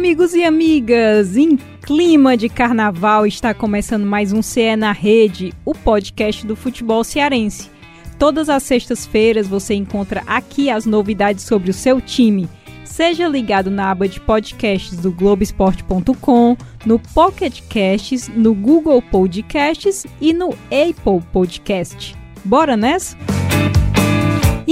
amigos e amigas, em clima de carnaval está começando mais um CE na Rede, o podcast do futebol cearense. Todas as sextas-feiras você encontra aqui as novidades sobre o seu time. Seja ligado na aba de podcasts do Globoesporte.com, no Pocket Casts, no Google Podcasts e no Apple Podcast. Bora nessa?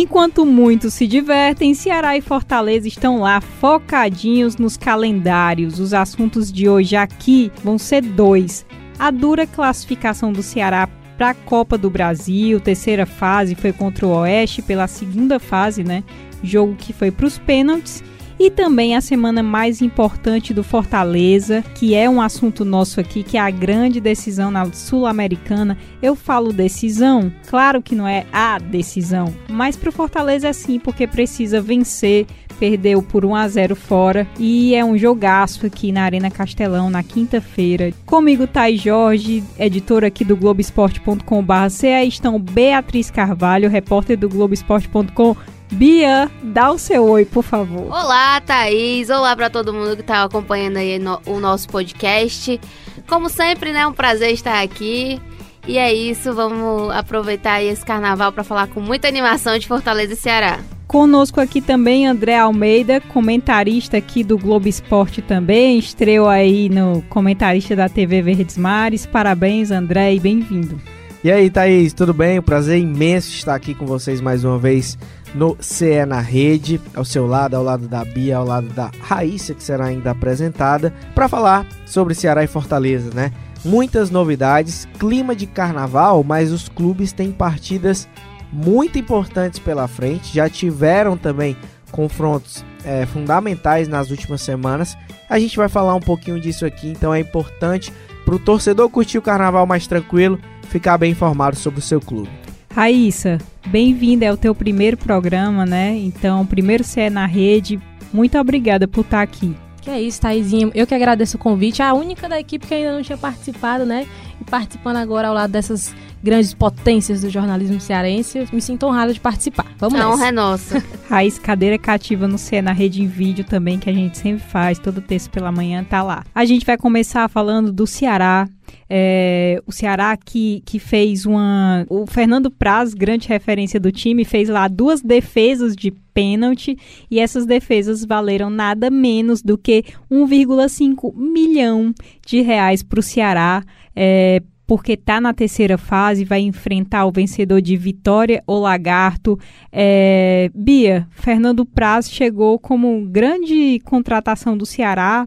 Enquanto muitos se divertem, Ceará e Fortaleza estão lá focadinhos nos calendários. Os assuntos de hoje aqui vão ser dois: a dura classificação do Ceará para a Copa do Brasil, terceira fase foi contra o Oeste pela segunda fase, né? Jogo que foi para os pênaltis e também a semana mais importante do Fortaleza, que é um assunto nosso aqui, que é a grande decisão na Sul-Americana. Eu falo decisão, claro que não é a decisão, mas para o Fortaleza é sim, porque precisa vencer perdeu por 1 a 0 fora e é um jogaço aqui na Arena Castelão na quinta-feira. Comigo Thay Jorge, editora aqui do Globoesporte.com/ca, estão Beatriz Carvalho, repórter do Globoesporte.com Bia, dá o seu oi, por favor. Olá, Thaís. Olá para todo mundo que está acompanhando aí no, o nosso podcast. Como sempre, né, um prazer estar aqui. E é isso, vamos aproveitar esse carnaval para falar com muita animação de Fortaleza e Ceará. Conosco aqui também André Almeida, comentarista aqui do Globo Esporte também, estreou aí no comentarista da TV Verdes Mares. Parabéns, André, e bem-vindo. E aí, Thaís, tudo bem? Um prazer imenso estar aqui com vocês mais uma vez no CE na Rede, ao seu lado, ao lado da Bia, ao lado da Raíssa, que será ainda apresentada, para falar sobre Ceará e Fortaleza, né? Muitas novidades, clima de carnaval, mas os clubes têm partidas muito importantes pela frente, já tiveram também confrontos é, fundamentais nas últimas semanas. A gente vai falar um pouquinho disso aqui, então é importante para o torcedor curtir o carnaval mais tranquilo, ficar bem informado sobre o seu clube. Raíssa, bem-vinda, é o teu primeiro programa, né? Então, primeiro você é na rede. Muito obrigada por estar aqui. Que é isso, Thaisinha. Eu que agradeço o convite. A única da equipe que ainda não tinha participado, né? E participando agora ao lado dessas grandes potências do jornalismo cearense. Eu me sinto honrada de participar. Vamos lá. A honra é nossa. Raiz Cadeira Cativa no C, na rede em vídeo também, que a gente sempre faz, todo texto pela manhã tá lá. A gente vai começar falando do Ceará. É, o Ceará que, que fez uma. O Fernando Praz, grande referência do time, fez lá duas defesas de pênalti e essas defesas valeram nada menos do que 1,5 milhão de reais para o Ceará. É, porque está na terceira fase, vai enfrentar o vencedor de Vitória ou Lagarto. É, Bia, Fernando Praz chegou como grande contratação do Ceará.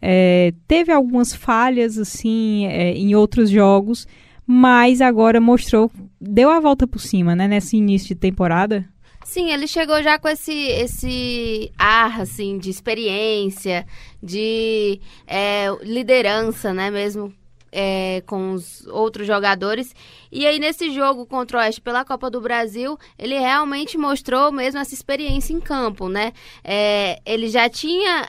É, teve algumas falhas assim é, em outros jogos, mas agora mostrou, deu a volta por cima, né, nesse início de temporada. Sim, ele chegou já com esse, esse ar, assim, de experiência, de é, liderança, né, mesmo é, com os outros jogadores. E aí, nesse jogo contra o Oeste pela Copa do Brasil, ele realmente mostrou mesmo essa experiência em campo, né? É, ele já tinha.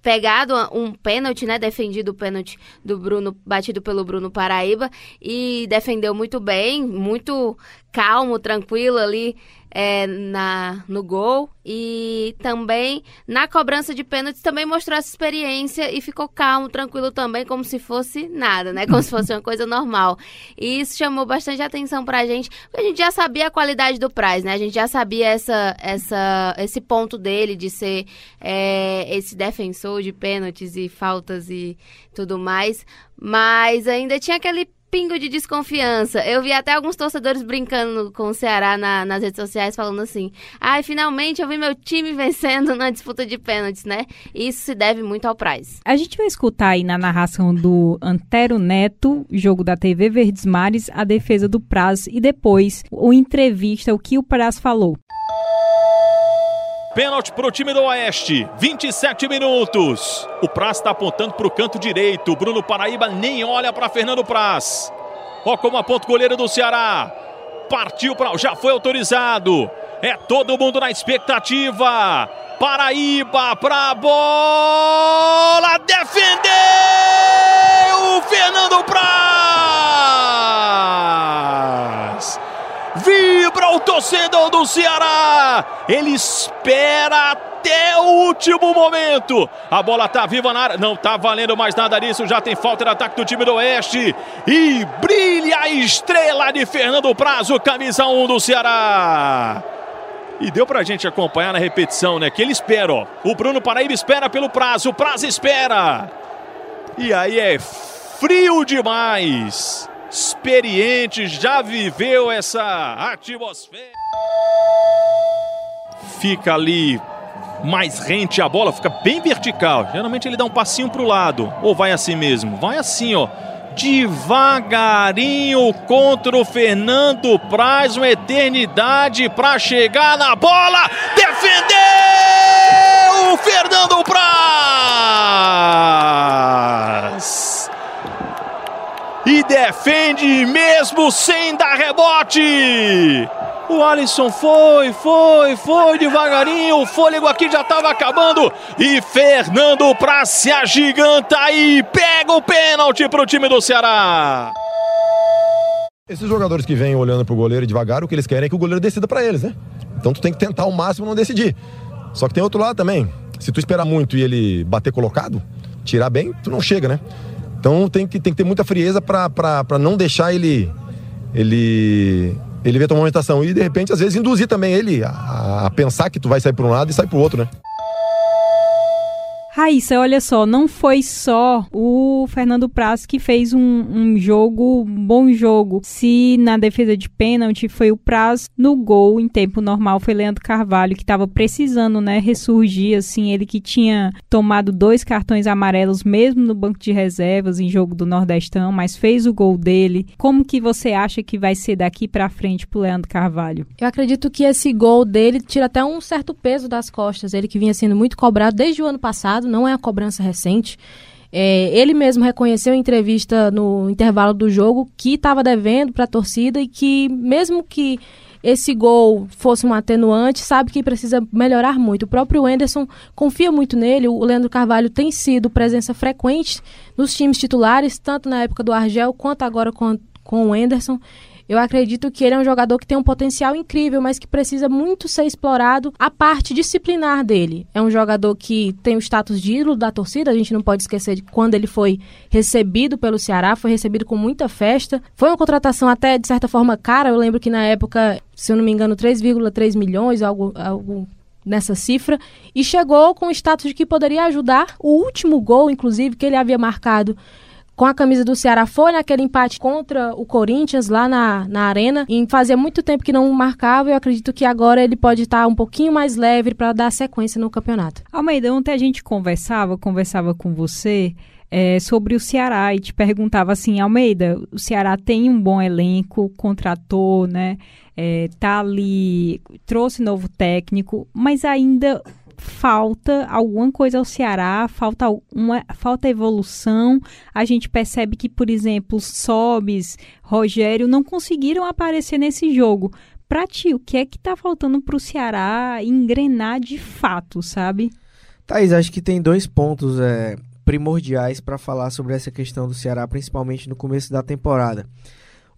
Pegado um pênalti, né? Defendido o pênalti do Bruno, batido pelo Bruno Paraíba e defendeu muito bem, muito calmo, tranquilo ali é, na, no gol e também na cobrança de pênaltis também mostrou essa experiência e ficou calmo, tranquilo também, como se fosse nada, né? Como se fosse uma coisa normal. E isso chamou bastante atenção pra gente, porque a gente já sabia a qualidade do Praz, né? A gente já sabia essa, essa, esse ponto dele de ser é, esse defensor de pênaltis e faltas e tudo mais, mas ainda tinha aquele pingo de desconfiança. Eu vi até alguns torcedores brincando com o Ceará na, nas redes sociais, falando assim: ai, finalmente eu vi meu time vencendo na disputa de pênaltis, né? Isso se deve muito ao Praz. A gente vai escutar aí na narração do Antero Neto, jogo da TV Verdes Mares, a defesa do Praz e depois o entrevista, o que o Praz falou. Pênalti para o time do Oeste. 27 minutos. O Praz está apontando para o canto direito. Bruno Paraíba nem olha para Fernando Praz. Ó como aponta o goleiro do Ceará. Partiu para. Já foi autorizado. É todo mundo na expectativa. Paraíba para a bola. Defendeu o Fernando Praz. Vibra o torcedor do Ceará. Ele espera até o último momento. A bola tá viva na área. Não tá valendo mais nada disso. Já tem falta de ataque do time do Oeste. E brilha a estrela de Fernando Prazo, camisa 1 do Ceará. E deu pra gente acompanhar na repetição, né? Que ele espera, ó. O Bruno Paraíba espera pelo prazo, o prazo espera. E aí é frio demais. Experiente, já viveu essa atmosfera. Fica ali mais rente a bola, fica bem vertical. Geralmente ele dá um passinho pro lado. Ou vai assim mesmo? Vai assim, ó devagarinho contra o Fernando Praz, uma eternidade para chegar na bola, defendeu o Fernando Praz! E defende mesmo sem dar rebote! O Alisson foi, foi, foi devagarinho. O fôlego aqui já estava acabando. E Fernando pra se agiganta e pega o pênalti para o time do Ceará. Esses jogadores que vêm olhando pro goleiro devagar, o que eles querem é que o goleiro decida para eles, né? Então tu tem que tentar ao máximo não decidir. Só que tem outro lado também. Se tu esperar muito e ele bater colocado, tirar bem, tu não chega, né? Então tem que, tem que ter muita frieza para não deixar ele ele ele vê tua movimentação e de repente às vezes induzir também ele a, a pensar que tu vai sair para um lado e sair para o outro, né? Raíssa, olha só, não foi só o Fernando Praz que fez um, um, jogo, um bom jogo. Se na defesa de pênalti foi o Praz, no gol em tempo normal foi Leandro Carvalho, que estava precisando, né, ressurgir, assim, ele que tinha tomado dois cartões amarelos mesmo no banco de reservas em jogo do Nordestão, mas fez o gol dele. Como que você acha que vai ser daqui para frente pro Leandro Carvalho? Eu acredito que esse gol dele tira até um certo peso das costas, ele que vinha sendo muito cobrado desde o ano passado, não é a cobrança recente. É, ele mesmo reconheceu em entrevista no intervalo do jogo que estava devendo para a torcida e que, mesmo que esse gol fosse um atenuante, sabe que precisa melhorar muito. O próprio Anderson confia muito nele. O Leandro Carvalho tem sido presença frequente nos times titulares, tanto na época do Argel quanto agora com, com o Anderson. Eu acredito que ele é um jogador que tem um potencial incrível, mas que precisa muito ser explorado a parte disciplinar dele. É um jogador que tem o status de ídolo da torcida, a gente não pode esquecer de quando ele foi recebido pelo Ceará, foi recebido com muita festa. Foi uma contratação até, de certa forma, cara. Eu lembro que na época, se eu não me engano, 3,3 milhões, algo, algo nessa cifra, e chegou com o status de que poderia ajudar. O último gol, inclusive, que ele havia marcado com a camisa do Ceará foi naquele empate contra o Corinthians lá na, na Arena. E fazia muito tempo que não marcava. Eu acredito que agora ele pode estar um pouquinho mais leve para dar sequência no campeonato. Almeida, ontem a gente conversava, conversava com você. É, sobre o Ceará e te perguntava assim, Almeida, o Ceará tem um bom elenco, contratou, né? É, tá ali, trouxe novo técnico, mas ainda falta alguma coisa ao Ceará, falta uma falta evolução. A gente percebe que, por exemplo, Sobes, Rogério não conseguiram aparecer nesse jogo. Pra ti, o que é que tá faltando pro Ceará engrenar de fato, sabe? Thaís, acho que tem dois pontos é, primordiais para falar sobre essa questão do Ceará, principalmente no começo da temporada.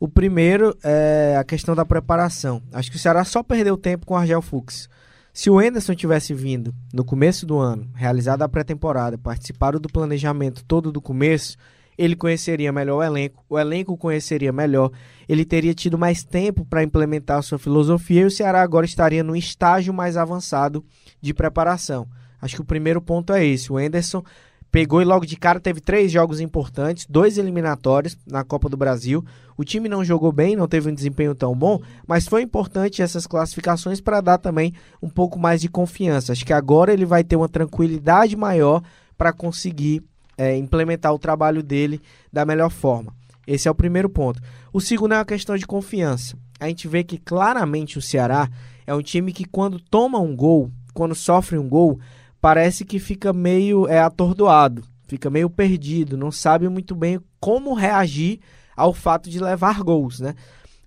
O primeiro é a questão da preparação. Acho que o Ceará só perdeu tempo com o Argel Fux. Se o Enderson tivesse vindo no começo do ano, realizado a pré-temporada, participado do planejamento todo do começo, ele conheceria melhor o elenco, o elenco conheceria melhor, ele teria tido mais tempo para implementar a sua filosofia e o Ceará agora estaria num estágio mais avançado de preparação. Acho que o primeiro ponto é esse. O Enderson Pegou e logo de cara teve três jogos importantes, dois eliminatórios na Copa do Brasil. O time não jogou bem, não teve um desempenho tão bom, mas foi importante essas classificações para dar também um pouco mais de confiança. Acho que agora ele vai ter uma tranquilidade maior para conseguir é, implementar o trabalho dele da melhor forma. Esse é o primeiro ponto. O segundo é uma questão de confiança. A gente vê que claramente o Ceará é um time que quando toma um gol, quando sofre um gol, parece que fica meio é, atordoado, fica meio perdido, não sabe muito bem como reagir ao fato de levar gols, né?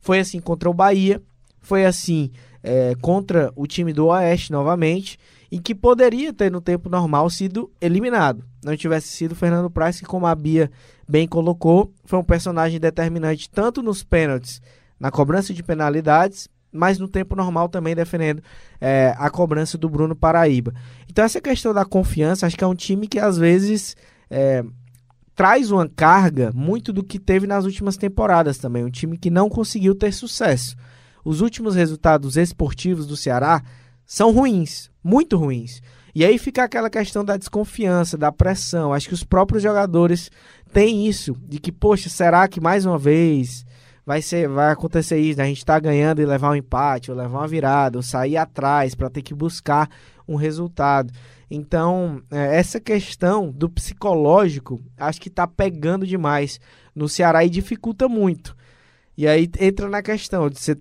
Foi assim contra o Bahia, foi assim é, contra o time do Oeste novamente, e que poderia ter no tempo normal sido eliminado. Não tivesse sido Fernando Praz, que como a Bia bem colocou, foi um personagem determinante tanto nos pênaltis, na cobrança de penalidades, mas no tempo normal também defendendo é, a cobrança do Bruno Paraíba. Então essa questão da confiança, acho que é um time que às vezes é, traz uma carga muito do que teve nas últimas temporadas também, um time que não conseguiu ter sucesso. Os últimos resultados esportivos do Ceará são ruins, muito ruins. E aí fica aquela questão da desconfiança, da pressão. Acho que os próprios jogadores têm isso, de que, poxa, será que mais uma vez vai ser vai acontecer isso, né? a gente tá ganhando e levar um empate, ou levar uma virada, ou sair atrás para ter que buscar um resultado. Então, é, essa questão do psicológico, acho que tá pegando demais no Ceará e dificulta muito. E aí entra na questão você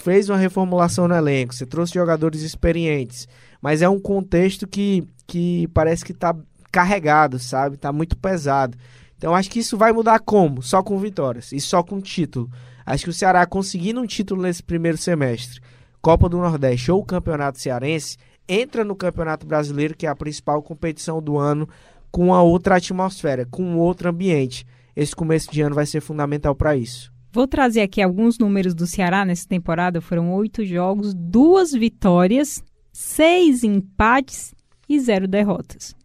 fez uma reformulação no elenco, você trouxe jogadores experientes, mas é um contexto que, que parece que está carregado, sabe? Está muito pesado. Então acho que isso vai mudar como? Só com vitórias e só com título. Acho que o Ceará conseguindo um título nesse primeiro semestre, Copa do Nordeste ou Campeonato Cearense, entra no Campeonato Brasileiro, que é a principal competição do ano, com uma outra atmosfera, com outro ambiente. Esse começo de ano vai ser fundamental para isso. Vou trazer aqui alguns números do Ceará nessa temporada. Foram oito jogos, duas vitórias, seis empates e zero derrotas.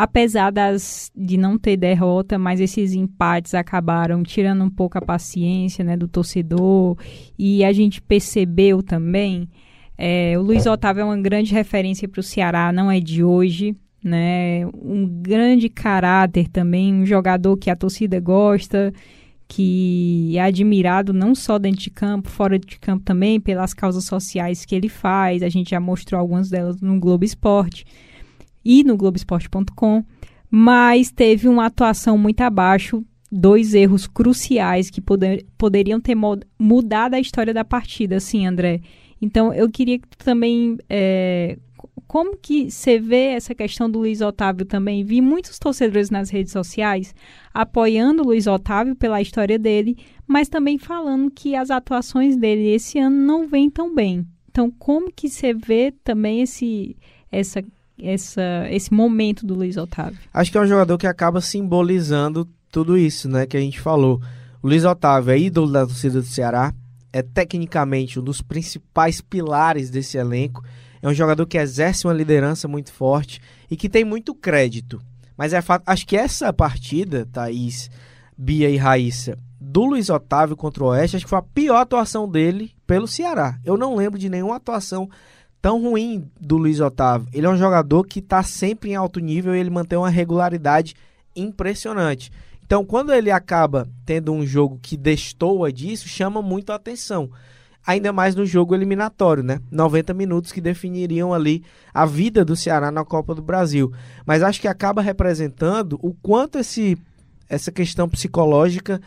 Apesar das, de não ter derrota, mas esses empates acabaram tirando um pouco a paciência né, do torcedor. E a gente percebeu também. É, o Luiz Otávio é uma grande referência para o Ceará, não é de hoje. Né? Um grande caráter também, um jogador que a torcida gosta que é admirado não só dentro de campo, fora de campo também, pelas causas sociais que ele faz. A gente já mostrou algumas delas no Globo Esporte e no Globoesporte.com, mas teve uma atuação muito abaixo, dois erros cruciais que poder, poderiam ter mudado a história da partida, assim, André. Então, eu queria também é, como que você vê essa questão do Luiz Otávio também? Vi muitos torcedores nas redes sociais apoiando o Luiz Otávio pela história dele, mas também falando que as atuações dele esse ano não vêm tão bem. Então, como que você vê também esse, essa, essa, esse momento do Luiz Otávio? Acho que é um jogador que acaba simbolizando tudo isso, né, que a gente falou. O Luiz Otávio é ídolo da torcida do Ceará, é tecnicamente um dos principais pilares desse elenco é um jogador que exerce uma liderança muito forte e que tem muito crédito. Mas é fato, acho que essa partida, Thaís, Bia e Raíssa, do Luiz Otávio contra o Oeste, acho que foi a pior atuação dele pelo Ceará. Eu não lembro de nenhuma atuação tão ruim do Luiz Otávio. Ele é um jogador que está sempre em alto nível e ele mantém uma regularidade impressionante. Então, quando ele acaba tendo um jogo que destoa disso, chama muito a atenção ainda mais no jogo eliminatório, né? 90 minutos que definiriam ali a vida do Ceará na Copa do Brasil. Mas acho que acaba representando o quanto esse, essa questão psicológica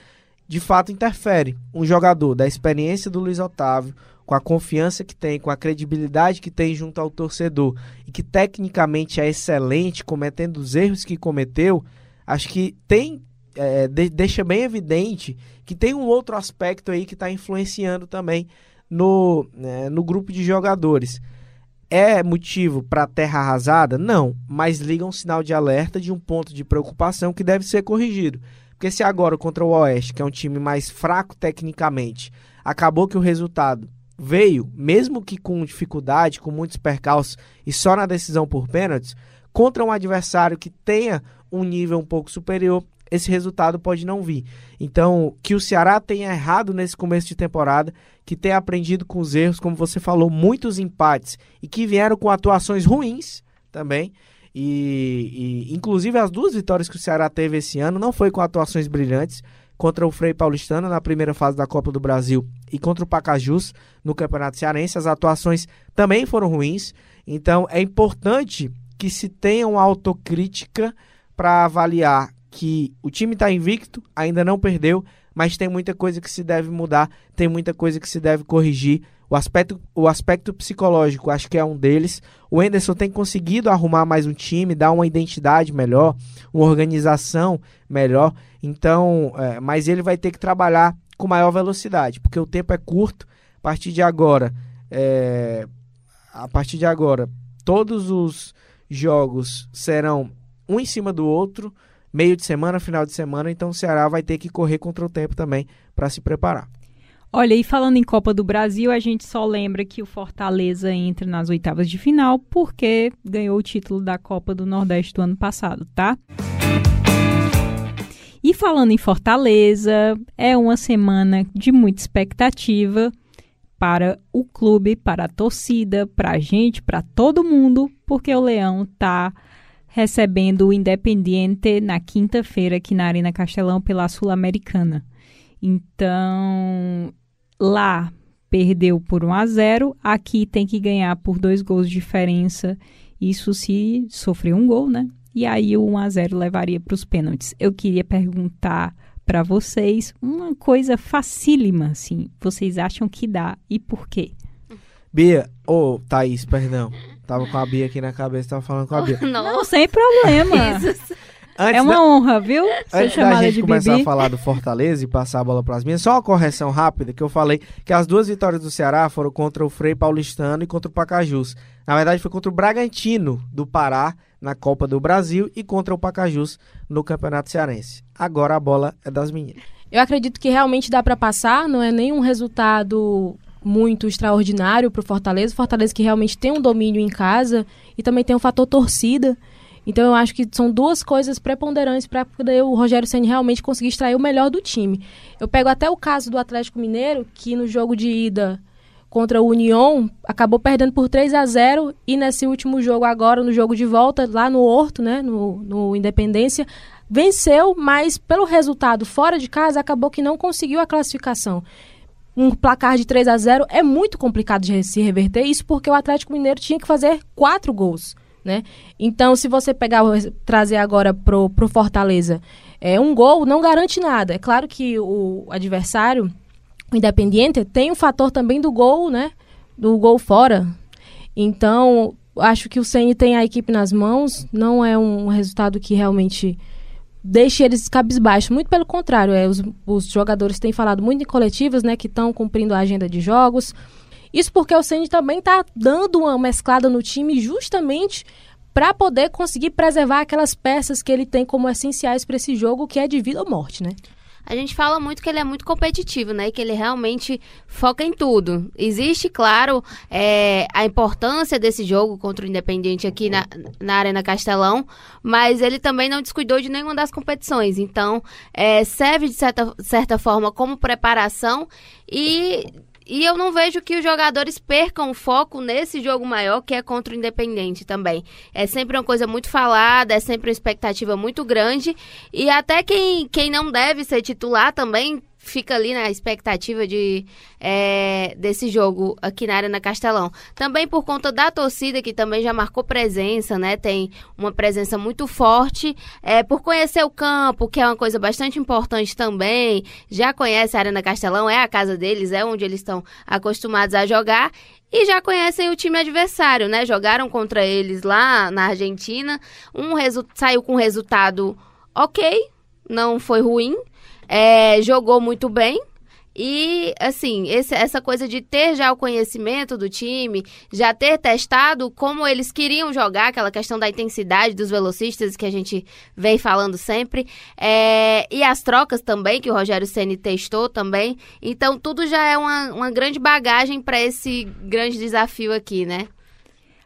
de fato interfere. Um jogador da experiência do Luiz Otávio, com a confiança que tem, com a credibilidade que tem junto ao torcedor e que tecnicamente é excelente, cometendo os erros que cometeu, acho que tem é, de, deixa bem evidente que tem um outro aspecto aí que está influenciando também no, né, no grupo de jogadores. É motivo para terra arrasada? Não, mas liga um sinal de alerta de um ponto de preocupação que deve ser corrigido. Porque se agora contra o Oeste, que é um time mais fraco tecnicamente, acabou que o resultado veio, mesmo que com dificuldade, com muitos percalços e só na decisão por pênaltis, contra um adversário que tenha um nível um pouco superior, esse resultado pode não vir. Então, que o Ceará tenha errado nesse começo de temporada, que tenha aprendido com os erros, como você falou, muitos empates e que vieram com atuações ruins também. E, e, inclusive as duas vitórias que o Ceará teve esse ano não foi com atuações brilhantes contra o Frei Paulistano na primeira fase da Copa do Brasil e contra o Pacajus no Campeonato Cearense. As atuações também foram ruins. Então é importante que se tenha uma autocrítica para avaliar que o time está invicto, ainda não perdeu, mas tem muita coisa que se deve mudar, tem muita coisa que se deve corrigir. O aspecto, o aspecto psicológico acho que é um deles. O Enderson tem conseguido arrumar mais um time, dar uma identidade melhor, uma organização melhor. Então, é, mas ele vai ter que trabalhar com maior velocidade, porque o tempo é curto. A partir de agora, é, a partir de agora, todos os jogos serão um em cima do outro meio de semana, final de semana, então o Ceará vai ter que correr contra o tempo também para se preparar. Olha, e falando em Copa do Brasil, a gente só lembra que o Fortaleza entra nas oitavas de final porque ganhou o título da Copa do Nordeste do ano passado, tá? E falando em Fortaleza, é uma semana de muita expectativa para o clube, para a torcida, para a gente, para todo mundo, porque o Leão tá recebendo o Independiente na quinta-feira aqui na Arena Castelão pela Sul-Americana. Então, lá perdeu por 1 a 0, aqui tem que ganhar por dois gols de diferença. Isso se sofrer um gol, né? E aí o 1 a 0 levaria para os pênaltis. Eu queria perguntar para vocês uma coisa facílima, assim. Vocês acham que dá e por quê? Bia, ô oh, Thaís, perdão. Tava com a Bia aqui na cabeça, tava falando com a Bia. Não, Não sem problema. Antes é uma da... honra, viu? Ser Antes da gente começar Bibi. a falar do Fortaleza e passar a bola para as minhas, só uma correção rápida que eu falei que as duas vitórias do Ceará foram contra o Frei Paulistano e contra o Pacajus. Na verdade foi contra o Bragantino do Pará na Copa do Brasil e contra o Pacajus no Campeonato Cearense. Agora a bola é das meninas. Eu acredito que realmente dá para passar, não é nenhum resultado muito extraordinário para o Fortaleza. Fortaleza que realmente tem um domínio em casa e também tem um fator torcida. Então eu acho que são duas coisas preponderantes para poder o Rogério Ceni realmente conseguir extrair o melhor do time. Eu pego até o caso do Atlético Mineiro, que no jogo de ida contra o União acabou perdendo por 3 a 0 e nesse último jogo agora, no jogo de volta, lá no Horto, né, no, no Independência, venceu, mas pelo resultado fora de casa acabou que não conseguiu a classificação. Um placar de 3 a 0 é muito complicado de se reverter, isso porque o Atlético Mineiro tinha que fazer quatro gols. Né? Então, se você pegar trazer agora pro, pro Fortaleza, é, um gol não garante nada. É claro que o adversário, o Independiente, tem o fator também do gol, né? Do gol fora. Então, acho que o Ceni tem a equipe nas mãos. Não é um resultado que realmente deixe eles cabisbaixos. Muito pelo contrário, é, os, os jogadores têm falado muito em coletivas, né? Que estão cumprindo a agenda de jogos isso porque o Ceni também está dando uma mesclada no time justamente para poder conseguir preservar aquelas peças que ele tem como essenciais para esse jogo, que é de vida ou morte, né? a gente fala muito que ele é muito competitivo, né? Que ele realmente foca em tudo. Existe, claro, é, a importância desse jogo contra o Independiente aqui na, na Arena Castelão, mas ele também não descuidou de nenhuma das competições. Então, é, serve de certa, certa forma como preparação e e eu não vejo que os jogadores percam o foco nesse jogo maior que é contra o Independente também. É sempre uma coisa muito falada, é sempre uma expectativa muito grande. E até quem, quem não deve ser titular também fica ali na expectativa de é, desse jogo aqui na Arena Castelão. Também por conta da torcida, que também já marcou presença, né? Tem uma presença muito forte. É, por conhecer o campo, que é uma coisa bastante importante também. Já conhece a Arena Castelão, é a casa deles, é onde eles estão acostumados a jogar. E já conhecem o time adversário, né? Jogaram contra eles lá na Argentina. Um saiu com resultado ok, não foi ruim, é, jogou muito bem. E, assim, esse, essa coisa de ter já o conhecimento do time, já ter testado como eles queriam jogar, aquela questão da intensidade dos velocistas que a gente vem falando sempre, é, e as trocas também, que o Rogério Ceni testou também. Então, tudo já é uma, uma grande bagagem para esse grande desafio aqui, né?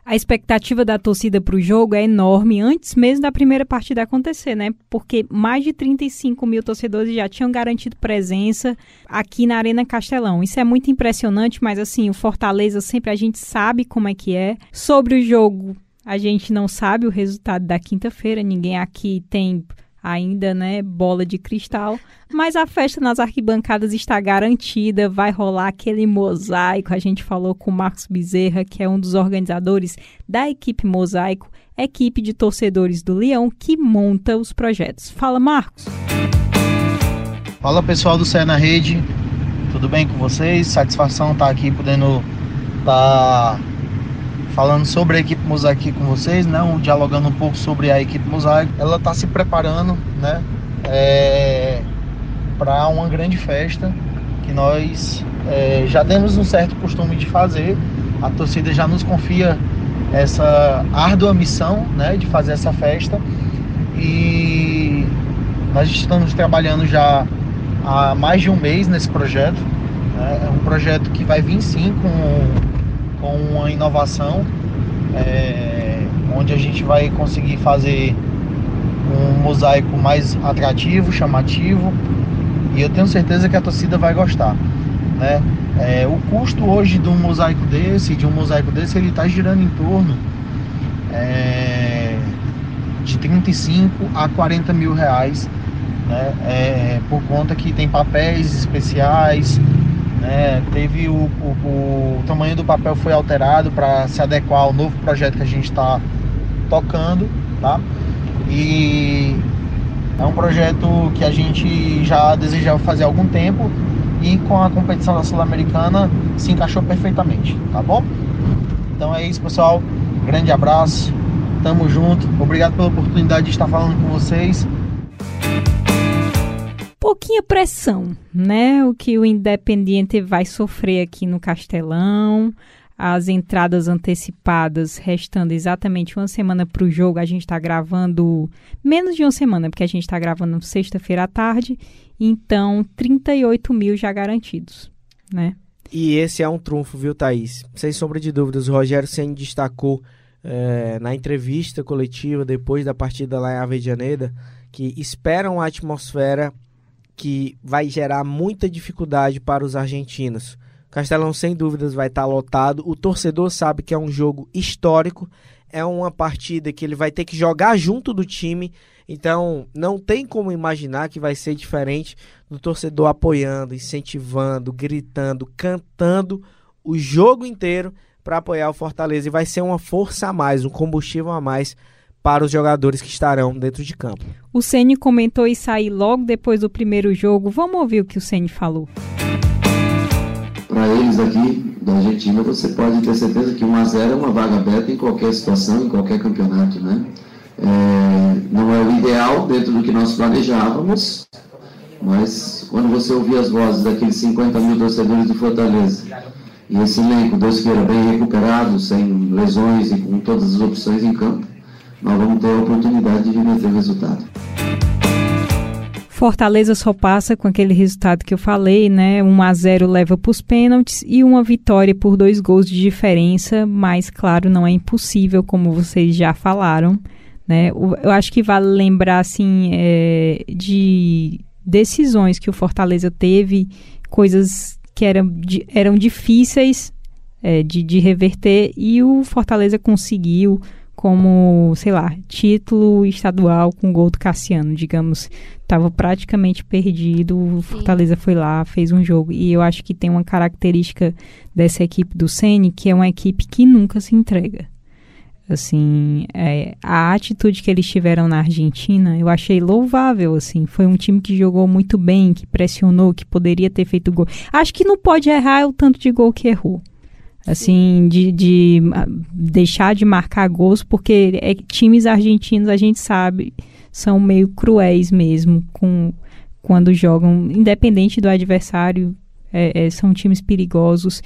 A expectativa da torcida para o jogo é enorme antes mesmo da primeira partida acontecer, né? Porque mais de 35 mil torcedores já tinham garantido presença aqui na Arena Castelão. Isso é muito impressionante, mas assim, o Fortaleza sempre a gente sabe como é que é. Sobre o jogo, a gente não sabe o resultado da quinta-feira, ninguém aqui tem ainda, né, bola de cristal, mas a festa nas arquibancadas está garantida, vai rolar aquele mosaico. A gente falou com o Marcos Bezerra, que é um dos organizadores da equipe Mosaico, equipe de torcedores do Leão que monta os projetos. Fala, Marcos. Fala, pessoal do Cé na Rede. Tudo bem com vocês? Satisfação estar aqui podendo estar tá falando sobre a equipe Mosaico aqui com vocês, né? Um, dialogando um pouco sobre a equipe Mosaico. Ela está se preparando, né? É, para uma grande festa que nós é, já temos um certo costume de fazer. A torcida já nos confia essa árdua missão, né? De fazer essa festa e nós estamos trabalhando já há mais de um mês nesse projeto É, é um projeto que vai vir sim com, com uma inovação, é, onde a gente vai conseguir fazer um mosaico mais atrativo, chamativo, e eu tenho certeza que a torcida vai gostar. Né? É, o custo hoje de um mosaico desse, de um mosaico desse, ele está girando em torno é, de 35 a 40 mil reais, né? É, por conta que tem papéis especiais, né? teve o, o, o tamanho do papel foi alterado para se adequar ao novo projeto que a gente está tocando, tá? E é um projeto que a gente já desejava fazer há algum tempo e com a competição da Sul-Americana se encaixou perfeitamente, tá bom? Então é isso, pessoal. Grande abraço. Tamo junto. Obrigado pela oportunidade de estar falando com vocês. Pouquinha pressão, né? O que o Independiente vai sofrer aqui no Castelão as entradas antecipadas, restando exatamente uma semana para o jogo. A gente está gravando menos de uma semana, porque a gente está gravando sexta-feira à tarde. Então, 38 mil já garantidos, né? E esse é um trunfo, viu, Thaís? Sem sombra de dúvidas, o Rogério Senna destacou é, na entrevista coletiva depois da partida lá em Avejaneda que esperam uma atmosfera que vai gerar muita dificuldade para os argentinos Castelão sem dúvidas vai estar lotado. O torcedor sabe que é um jogo histórico, é uma partida que ele vai ter que jogar junto do time. Então, não tem como imaginar que vai ser diferente do torcedor apoiando, incentivando, gritando, cantando o jogo inteiro para apoiar o Fortaleza. E vai ser uma força a mais, um combustível a mais para os jogadores que estarão dentro de campo. O Ceni comentou isso aí logo depois do primeiro jogo. Vamos ouvir o que o Ceni falou para eles aqui da Argentina, você pode ter certeza que 1 a 0 é uma vaga aberta em qualquer situação, em qualquer campeonato, né? É, não é o ideal dentro do que nós planejávamos, mas quando você ouvir as vozes daqueles 50 mil torcedores de Fortaleza e esse elenco, Deus queira, bem recuperado, sem lesões e com todas as opções em campo, nós vamos ter a oportunidade de meter o resultado. Fortaleza só passa com aquele resultado que eu falei, né? 1 a 0 leva para os pênaltis e uma vitória por dois gols de diferença, mas claro, não é impossível, como vocês já falaram, né? Eu acho que vale lembrar assim é, de decisões que o Fortaleza teve, coisas que eram, eram difíceis é, de, de reverter e o Fortaleza conseguiu como, sei lá, título estadual com gol do Cassiano, digamos, estava praticamente perdido, o Fortaleza foi lá, fez um jogo, e eu acho que tem uma característica dessa equipe do Ceni que é uma equipe que nunca se entrega. Assim, é, a atitude que eles tiveram na Argentina, eu achei louvável, assim, foi um time que jogou muito bem, que pressionou, que poderia ter feito gol. Acho que não pode errar o tanto de gol que errou assim, de, de ah, deixar de marcar gols, porque é, times argentinos, a gente sabe, são meio cruéis mesmo com quando jogam, independente do adversário, é, é, são times perigosos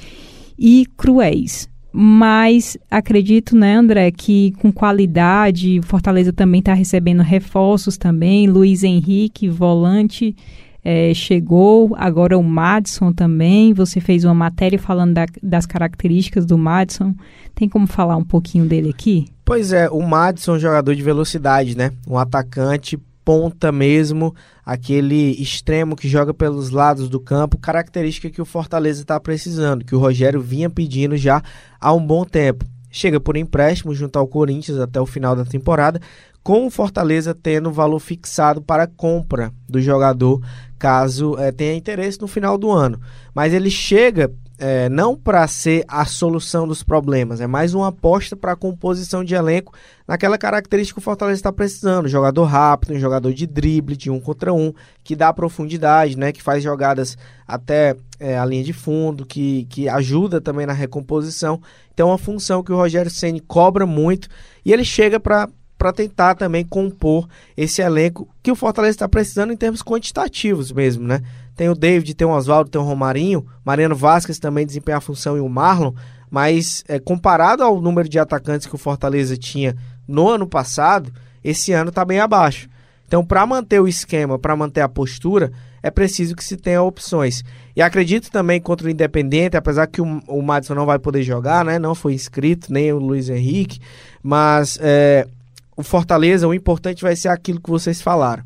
e cruéis. Mas acredito, né, André, que com qualidade, Fortaleza também está recebendo reforços também. Luiz Henrique, volante, é, chegou, agora o Madison também. Você fez uma matéria falando da, das características do Madison. Tem como falar um pouquinho dele aqui? Pois é, o Madison é um jogador de velocidade, né? Um atacante ponta mesmo, aquele extremo que joga pelos lados do campo, característica que o Fortaleza está precisando, que o Rogério vinha pedindo já há um bom tempo. Chega por empréstimo junto ao Corinthians até o final da temporada, com o Fortaleza tendo valor fixado para compra do jogador caso é, tenha interesse no final do ano. Mas ele chega é, não para ser a solução dos problemas, é mais uma aposta para a composição de elenco naquela característica que o Fortaleza está precisando: jogador rápido, um jogador de drible, de um contra um, que dá profundidade, né, que faz jogadas até é, a linha de fundo, que, que ajuda também na recomposição. Então, é uma função que o Rogério Ceni cobra muito e ele chega para para tentar também compor esse elenco que o Fortaleza está precisando em termos quantitativos mesmo, né? Tem o David, tem o Oswaldo, tem o Romarinho, Mariano Vasquez também desempenha a função e o Marlon, mas é, comparado ao número de atacantes que o Fortaleza tinha no ano passado, esse ano está bem abaixo. Então, para manter o esquema, para manter a postura, é preciso que se tenha opções. E acredito também contra o Independente, apesar que o, o Madison não vai poder jogar, né? Não foi inscrito, nem o Luiz Henrique, mas é, o Fortaleza, o importante vai ser aquilo que vocês falaram.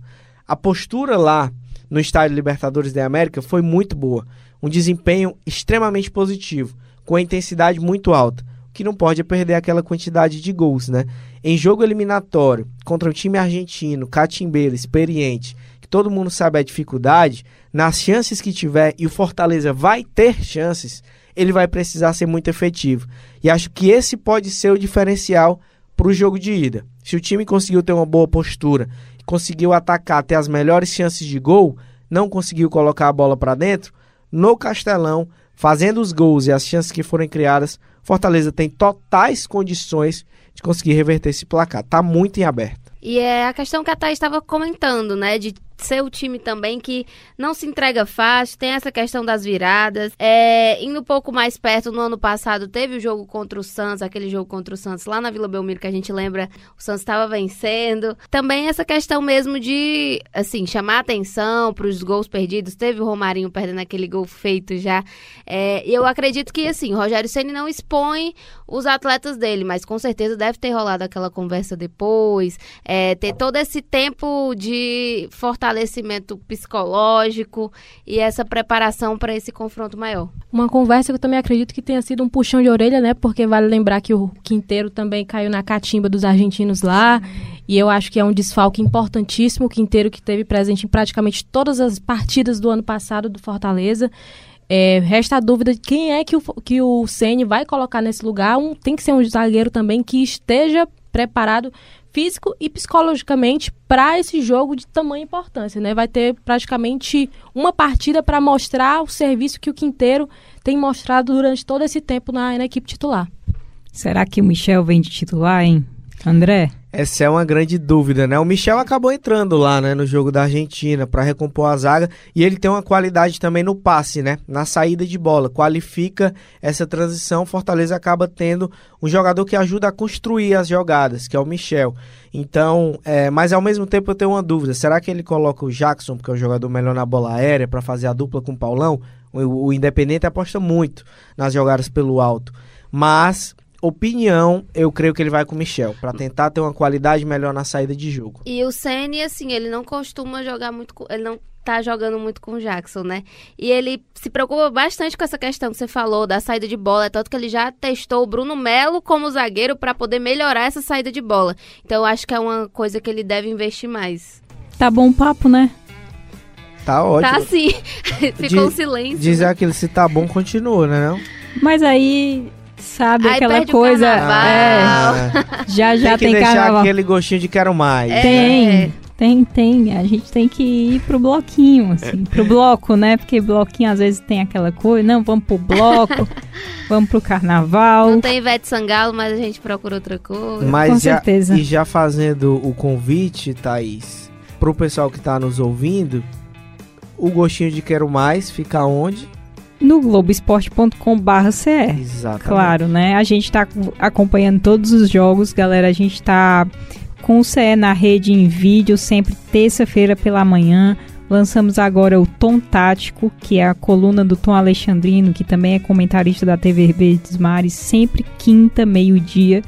A postura lá no Estádio Libertadores da América foi muito boa. Um desempenho extremamente positivo, com a intensidade muito alta. Que não pode é perder aquela quantidade de gols, né? Em jogo eliminatório, contra um time argentino, catimbeiro, experiente, todo mundo sabe a dificuldade, nas chances que tiver, e o Fortaleza vai ter chances, ele vai precisar ser muito efetivo. E acho que esse pode ser o diferencial para o jogo de ida. Se o time conseguiu ter uma boa postura, conseguiu atacar, ter as melhores chances de gol, não conseguiu colocar a bola para dentro, no Castelão, fazendo os gols e as chances que forem criadas, Fortaleza tem totais condições de conseguir reverter esse placar. Tá muito em aberto. E é a questão que a Thaís estava comentando, né? De ser o time também que não se entrega fácil, tem essa questão das viradas. É, indo um pouco mais perto, no ano passado teve o jogo contra o Santos, aquele jogo contra o Santos lá na Vila Belmiro que a gente lembra, o Santos estava vencendo. Também essa questão mesmo de, assim, chamar atenção para os gols perdidos. Teve o Romarinho perdendo aquele gol feito já. É, eu acredito que, assim, o Rogério Ceni não expõe os atletas dele, mas com certeza deve ter rolado aquela conversa depois, é, ter todo esse tempo de fortalecimento fortalecimento psicológico e essa preparação para esse confronto maior. Uma conversa que eu também acredito que tenha sido um puxão de orelha, né? Porque vale lembrar que o Quinteiro também caiu na catimba dos argentinos lá. E eu acho que é um desfalque importantíssimo. O Quinteiro que teve presente em praticamente todas as partidas do ano passado do Fortaleza. É, resta a dúvida de quem é que o, que o Ceni vai colocar nesse lugar. Um, tem que ser um zagueiro também que esteja preparado físico e psicologicamente para esse jogo de tamanha importância, né? Vai ter praticamente uma partida para mostrar o serviço que o Quinteiro tem mostrado durante todo esse tempo na, na equipe titular. Será que o Michel vem de titular, hein? André? Essa é uma grande dúvida, né? O Michel acabou entrando lá, né, no jogo da Argentina para recompor a zaga e ele tem uma qualidade também no passe, né? Na saída de bola, qualifica essa transição. Fortaleza acaba tendo um jogador que ajuda a construir as jogadas, que é o Michel. Então, é, mas ao mesmo tempo eu tenho uma dúvida: será que ele coloca o Jackson, que é o jogador melhor na bola aérea, para fazer a dupla com o Paulão? O, o Independente aposta muito nas jogadas pelo alto, mas opinião, eu creio que ele vai com o Michel, para tentar ter uma qualidade melhor na saída de jogo. E o Ceni, assim, ele não costuma jogar muito, com, ele não tá jogando muito com o Jackson, né? E ele se preocupa bastante com essa questão que você falou da saída de bola, tanto que ele já testou o Bruno Melo como zagueiro para poder melhorar essa saída de bola. Então eu acho que é uma coisa que ele deve investir mais. Tá bom o papo, né? Tá ótimo. Tá sim. Ficou um silêncio. Dizer né? aquele se tá bom, continua, né não? Mas aí sabe Aí aquela perde o coisa. É, já já tem que tem, deixar carnaval. aquele gostinho de quero mais. É. Tem, tem, tem. A gente tem que ir pro bloquinho, assim, pro bloco, né? Porque bloquinho às vezes tem aquela coisa, não, vamos pro bloco, vamos pro carnaval. Não tem Ivete Sangalo, mas a gente procura outra coisa. Mas Com já, certeza. E já fazendo o convite, Thaís, pro pessoal que tá nos ouvindo, o gostinho de quero mais fica onde? No globesport.com.br Exatamente. Claro, né? A gente tá acompanhando todos os jogos, galera. A gente tá com o CE na rede em vídeo, sempre terça-feira pela manhã. Lançamos agora o Tom Tático, que é a coluna do Tom Alexandrino, que também é comentarista da TV Verdes Mares, sempre quinta, meio-dia.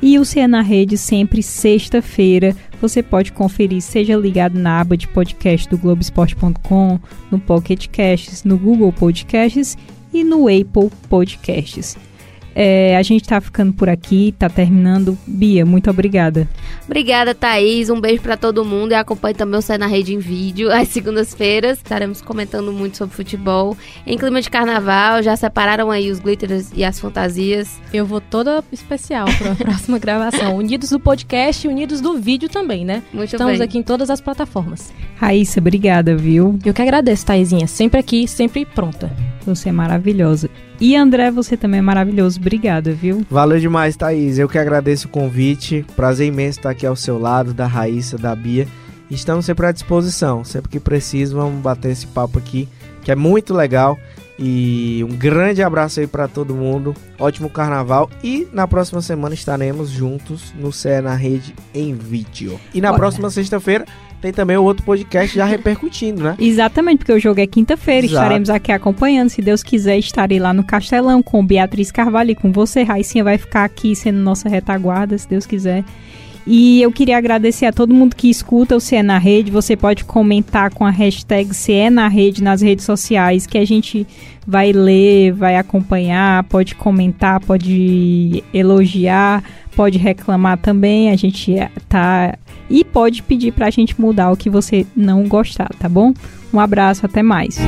E o CE na Rede sempre sexta-feira. Você pode conferir, seja ligado na aba de podcast do Globesport.com, no Pocket Casts, no Google Podcasts e no Apple Podcasts. É, a gente tá ficando por aqui, tá terminando. Bia, muito obrigada. Obrigada, Thaís. Um beijo pra todo mundo e acompanhe também o Sai na Rede em vídeo às segundas-feiras. Estaremos comentando muito sobre futebol. Em clima de carnaval, já separaram aí os glitters e as fantasias. Eu vou toda especial para a próxima gravação. Unidos do podcast e unidos do vídeo também, né? Muito Estamos bem. aqui em todas as plataformas. Raíssa, obrigada, viu? Eu que agradeço, Thaisinha. Sempre aqui, sempre pronta. Você é maravilhosa. E André, você também é maravilhoso. Obrigada, viu? Valeu demais, Thaís. Eu que agradeço o convite. Prazer imenso estar aqui ao seu lado, da Raíssa, da Bia. Estamos sempre à disposição. Sempre que preciso, vamos bater esse papo aqui, que é muito legal. E um grande abraço aí para todo mundo. Ótimo carnaval. E na próxima semana estaremos juntos no CE na Rede em vídeo. E na Olha. próxima sexta-feira tem também o outro podcast já repercutindo, né? Exatamente, porque o jogo é quinta-feira. Estaremos aqui acompanhando. Se Deus quiser, estarei lá no Castelão com Beatriz Carvalho e com você. Raicinha vai ficar aqui sendo nossa retaguarda, se Deus quiser. E eu queria agradecer a todo mundo que escuta o CE na Rede. Você pode comentar com a hashtag CE na Rede nas redes sociais, que a gente vai ler, vai acompanhar, pode comentar, pode elogiar, pode reclamar também. A gente tá. E pode pedir pra gente mudar o que você não gostar, tá bom? Um abraço, até mais.